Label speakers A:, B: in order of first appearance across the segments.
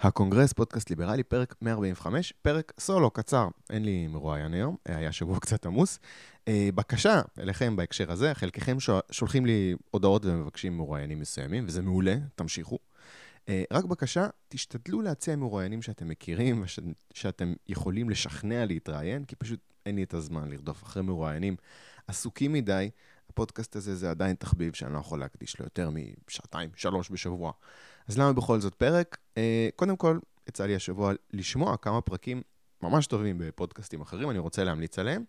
A: הקונגרס, פודקאסט ליברלי, פרק 145, פרק סולו, קצר. אין לי מרואיין היום, היה שבוע קצת עמוס. אה, בקשה אליכם בהקשר הזה, חלקכם שולחים לי הודעות ומבקשים מרואיינים מסוימים, וזה מעולה, תמשיכו. אה, רק בקשה, תשתדלו להציע מרואיינים שאתם מכירים ושאתם יכולים לשכנע להתראיין, כי פשוט אין לי את הזמן לרדוף אחרי מרואיינים עסוקים מדי. הפודקאסט הזה זה עדיין תחביב שאני לא יכול להקדיש לו יותר משעתיים, שלוש בשבוע. אז למה בכל זאת פרק? אה, קודם כל, יצא לי השבוע לשמוע כמה פרקים ממש טובים בפודקאסטים אחרים, אני רוצה להמליץ עליהם.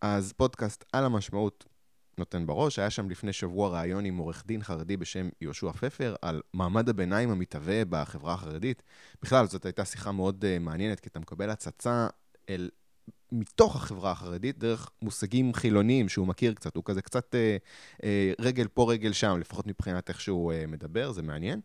A: אז פודקאסט על המשמעות נותן בראש, היה שם לפני שבוע ראיון עם עורך דין חרדי בשם יהושע פפר על מעמד הביניים המתהווה בחברה החרדית. בכלל, זאת הייתה שיחה מאוד uh, מעניינת, כי אתה מקבל הצצה אל מתוך החברה החרדית, דרך מושגים חילוניים שהוא מכיר קצת, הוא כזה קצת אה, אה, רגל פה, רגל שם, לפחות מבחינת איך שהוא אה, מדבר, זה מעניין.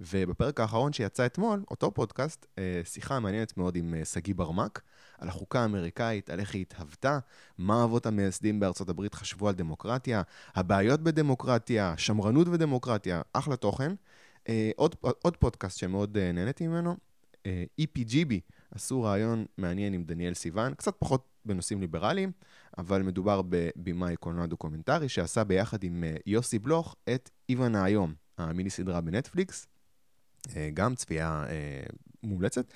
A: ובפרק האחרון שיצא אתמול, אותו פודקאסט, אה, שיחה מעניינת מאוד עם אה, שגיא ברמק, על החוקה האמריקאית, על איך היא התהוותה, מה אבות המייסדים בארצות הברית חשבו על דמוקרטיה, הבעיות בדמוקרטיה, שמרנות ודמוקרטיה, אחלה תוכן. אה, עוד, עוד פודקאסט שמאוד נהניתי ממנו, EPGB, עשו רעיון מעניין עם דניאל סיוון, קצת פחות בנושאים ליברליים, אבל מדובר בבימאי קולנוע דוקומנטרי שעשה ביחד עם יוסי בלוך את איוון האיום, המיני סדרה בנטפליקס, גם צפייה אה, מומלצת.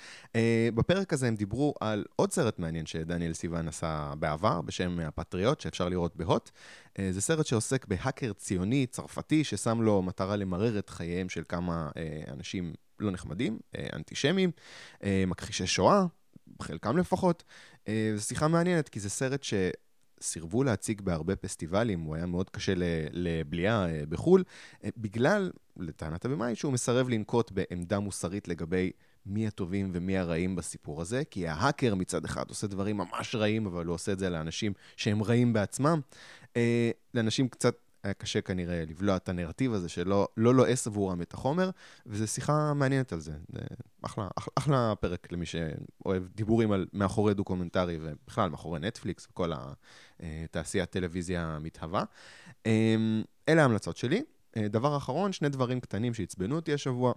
A: בפרק הזה הם דיברו על עוד סרט מעניין שדניאל סיוון עשה בעבר, בשם הפטריוט, שאפשר לראות בהוט. זה סרט שעוסק בהאקר ציוני צרפתי, ששם לו מטרה למרר את חייהם של כמה אנשים לא נחמדים, אה, אנטישמים, אה, מכחישי שואה, חלקם לפחות. אה, זו שיחה מעניינת, כי זה סרט שסירבו להציג בהרבה פסטיבלים, הוא היה מאוד קשה לבליעה בחו"ל, בגלל, לטענת הבמאי, שהוא מסרב לנקוט בעמדה מוסרית לגבי מי הטובים ומי הרעים בסיפור הזה, כי ההאקר מצד אחד עושה דברים ממש רעים, אבל הוא עושה את זה לאנשים שהם רעים בעצמם. לאנשים קצת היה קשה כנראה לבלוע את הנרטיב הזה שלא לא לועס עבורם את החומר, וזו שיחה מעניינת על זה. זה אחלה, אחלה, אחלה פרק למי שאוהב דיבורים על מאחורי דוקומנטרי ובכלל מאחורי נטפליקס וכל התעשיית טלוויזיה המתהווה. אמ, אלה ההמלצות שלי. אה, דבר אחרון, שני דברים קטנים שעצבנו אותי השבוע.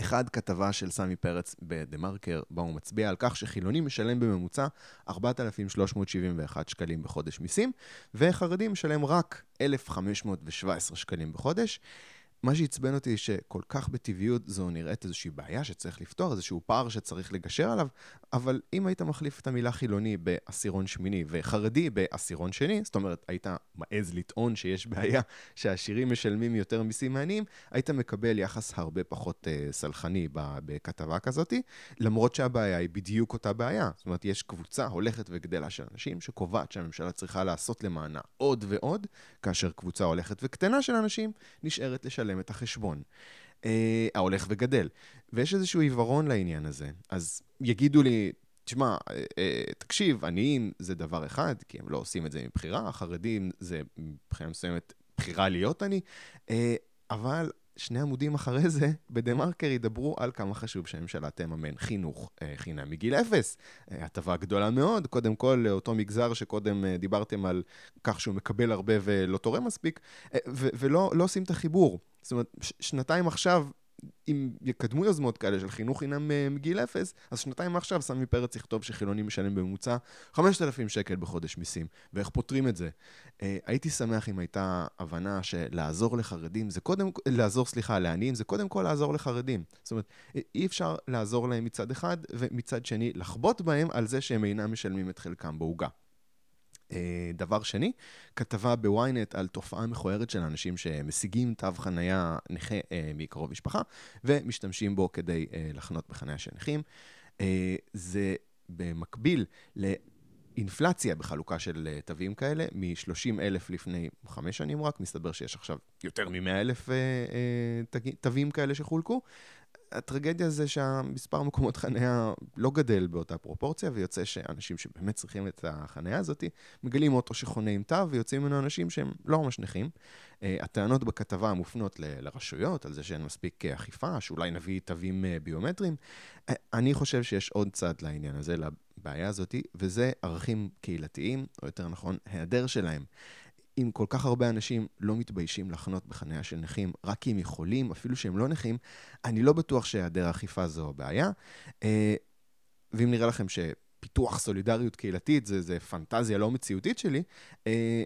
A: אחד, כתבה של סמי פרץ בדה-מרקר, בה הוא מצביע על כך שחילוני משלם בממוצע 4,371 שקלים בחודש מיסים, וחרדי משלם רק 1,517 שקלים בחודש. מה שעצבן אותי שכל כך בטבעיות זו נראית איזושהי בעיה שצריך לפתור, איזשהו פער שצריך לגשר עליו, אבל אם היית מחליף את המילה חילוני בעשירון שמיני וחרדי בעשירון שני, זאת אומרת, היית מעז לטעון שיש בעיה שהעשירים משלמים יותר מיסים מעניים, היית מקבל יחס הרבה פחות uh, סלחני בכתבה כזאתי, למרות שהבעיה היא בדיוק אותה בעיה. זאת אומרת, יש קבוצה הולכת וגדלה של אנשים שקובעת שהממשלה צריכה לעשות למענה עוד ועוד, כאשר קבוצה הולכת וקטנה של אנשים נשארת לשלם. לשלם את החשבון. אה, ההולך וגדל. ויש איזשהו עיוורון לעניין הזה. אז יגידו לי, תשמע, אה, אה, תקשיב, עניים זה דבר אחד, כי הם לא עושים את זה מבחירה, החרדים זה מבחינה מסוימת בחירה להיות עני, אה, אבל שני עמודים אחרי זה, בדה-מרקר ידברו על כמה חשוב שהממשלה תממן חינוך אה, חינם מגיל אפס. אה, הטבה גדולה מאוד, קודם כל לאותו מגזר שקודם אה, דיברתם על כך שהוא מקבל הרבה ולא תורם מספיק, ולא לא עושים את החיבור. זאת אומרת, שנתיים עכשיו אם יקדמו יוזמות כאלה של חינוך חינם אה, מגיל אפס, אז שנתיים מעכשיו סמי פרץ יכתוב שחילוני משלם בממוצע 5,000 שקל בחודש מיסים, ואיך פותרים את זה. אה, הייתי שמח אם הייתה הבנה שלעזור לחרדים זה קודם, לעזור, סליחה, לעניים זה קודם כל לעזור לחרדים. זאת אומרת, אי אפשר לעזור להם מצד אחד, ומצד שני לחבוט בהם על זה שהם אינם משלמים את חלקם בעוגה. אה, דבר שני, כתבה בוויינט על תופעה מכוערת של אנשים שמשיגים תו חנייה נכה אה, מקרוב משפחה ומשתמשים בו כדי אה, לחנות בחניה של נכים. זה במקביל לאינפלציה בחלוקה של תווים כאלה, מ-30 אלף לפני חמש שנים רק, מסתבר שיש עכשיו יותר מ-100 אלף תווים כאלה שחולקו. הטרגדיה זה שהמספר מקומות חניה לא גדל באותה פרופורציה, ויוצא שאנשים שבאמת צריכים את החניה הזאת, מגלים אוטו שחונה עם תו, ויוצאים ממנו אנשים שהם לא ממש נכים. Uh, הטענות בכתבה מופנות ל- לרשויות, על זה שאין מספיק אכיפה, שאולי נביא תווים uh, ביומטריים. Uh, אני חושב שיש עוד צד לעניין הזה, לבעיה הזאת, וזה ערכים קהילתיים, או יותר נכון, היעדר שלהם. אם כל כך הרבה אנשים לא מתביישים לחנות בחניה של נכים רק כי הם יכולים, אפילו שהם לא נכים, אני לא בטוח שהיעדר האכיפה זו הבעיה. אה, ואם נראה לכם שפיתוח סולידריות קהילתית זה, זה פנטזיה לא מציאותית שלי, אה,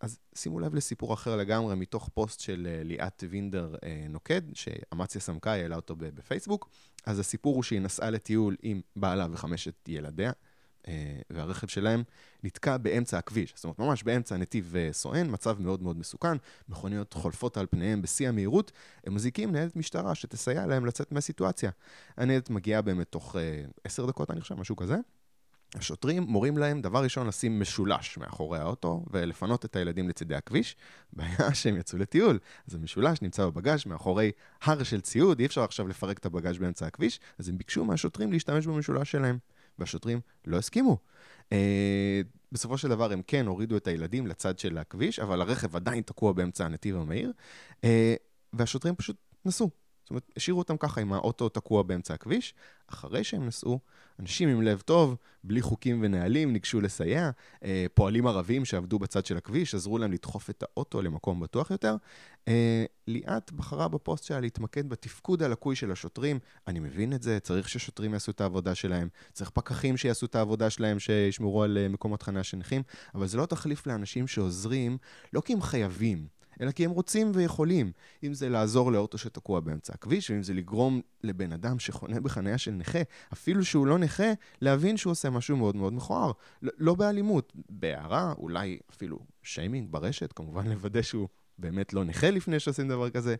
A: אז שימו לב לסיפור אחר לגמרי מתוך פוסט של אה, ליאת וינדר נוקד, שאמציה סמכאי העלה אותו בפייסבוק. אז הסיפור הוא שהיא נסעה לטיול עם בעלה וחמשת ילדיה, והרכב שלהם נתקע באמצע הכביש, זאת אומרת, ממש באמצע נתיב אה, סואן, מצב מאוד מאוד מסוכן, מכוניות חולפות על פניהם בשיא המהירות, הם מזיקים ניידת משטרה שתסייע להם לצאת מהסיטואציה. הניידת מגיעה באמת תוך אה, עשר דקות, אני חושב, משהו כזה. השוטרים מורים להם דבר ראשון לשים משולש מאחורי האוטו ולפנות את הילדים לצידי הכביש. בעיה שהם יצאו לטיול, אז המשולש נמצא בבגאז' מאחורי הר של ציוד, אי אפשר עכשיו לפרק את הבגאז' באמצע הכביש, אז הם ביקשו מהשוטרים להשתמש במשולש שלהם. והשוטרים לא הסכימו. Uh, בסופו של דבר הם כן הורידו את הילדים לצד של הכביש, אבל הרכב עדיין תקוע באמצע הנתיב המהיר, uh, והשוטרים פשוט נסעו. זאת אומרת, השאירו אותם ככה עם האוטו תקוע באמצע הכביש. אחרי שהם נסעו, אנשים עם לב טוב, בלי חוקים ונהלים, ניגשו לסייע. אה, פועלים ערבים שעבדו בצד של הכביש, עזרו להם לדחוף את האוטו למקום בטוח יותר. אה, ליאת בחרה בפוסט שלה להתמקד בתפקוד הלקוי של השוטרים. אני מבין את זה, צריך ששוטרים יעשו את העבודה שלהם, צריך פקחים שיעשו את העבודה שלהם, שישמרו על אה, מקומות חניה של נכים, אבל זה לא תחליף לאנשים שעוזרים, לא כי הם חייבים. אלא כי הם רוצים ויכולים. אם זה לעזור לאוטו שתקוע באמצע הכביש, ואם זה לגרום לבן אדם שחונה בחניה של נכה, אפילו שהוא לא נכה, להבין שהוא עושה משהו מאוד מאוד מכוער. לא באלימות, בהערה, אולי אפילו שיימינג ברשת, כמובן לוודא שהוא באמת לא נכה לפני שעושים דבר כזה.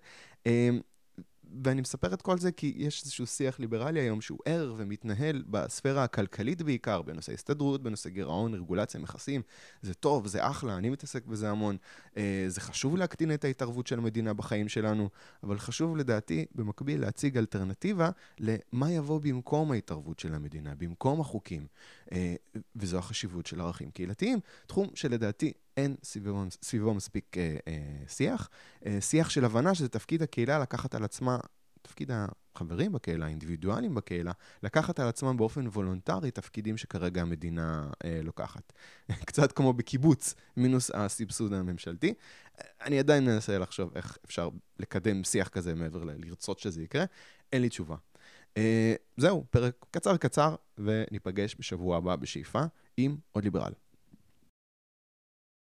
A: ואני מספר את כל זה כי יש איזשהו שיח ליברלי היום שהוא ער ומתנהל בספירה הכלכלית בעיקר, בנושא הסתדרות, בנושא גירעון, רגולציה, מכסים. זה טוב, זה אחלה, אני מתעסק בזה המון. אה, זה חשוב להקטין את ההתערבות של המדינה בחיים שלנו, אבל חשוב לדעתי במקביל להציג אלטרנטיבה למה יבוא במקום ההתערבות של המדינה, במקום החוקים. אה, וזו החשיבות של ערכים קהילתיים, תחום שלדעתי אין סביבו, סביבו מספיק אה, אה, שיח. אה, שיח של הבנה שזה תפקיד הקהילה לקחת על עצמה, תפקיד החברים בקהילה, האינדיבידואלים בקהילה, לקחת על עצמם באופן וולונטרי תפקידים שכרגע המדינה אה, לוקחת. קצת כמו בקיבוץ, מינוס הסבסוד הממשלתי. אני עדיין מנסה לחשוב איך אפשר לקדם שיח כזה מעבר ללרצות שזה יקרה. אין לי תשובה. אה, זהו, פרק קצר קצר, וניפגש בשבוע הבא בשאיפה עם עוד ליברל.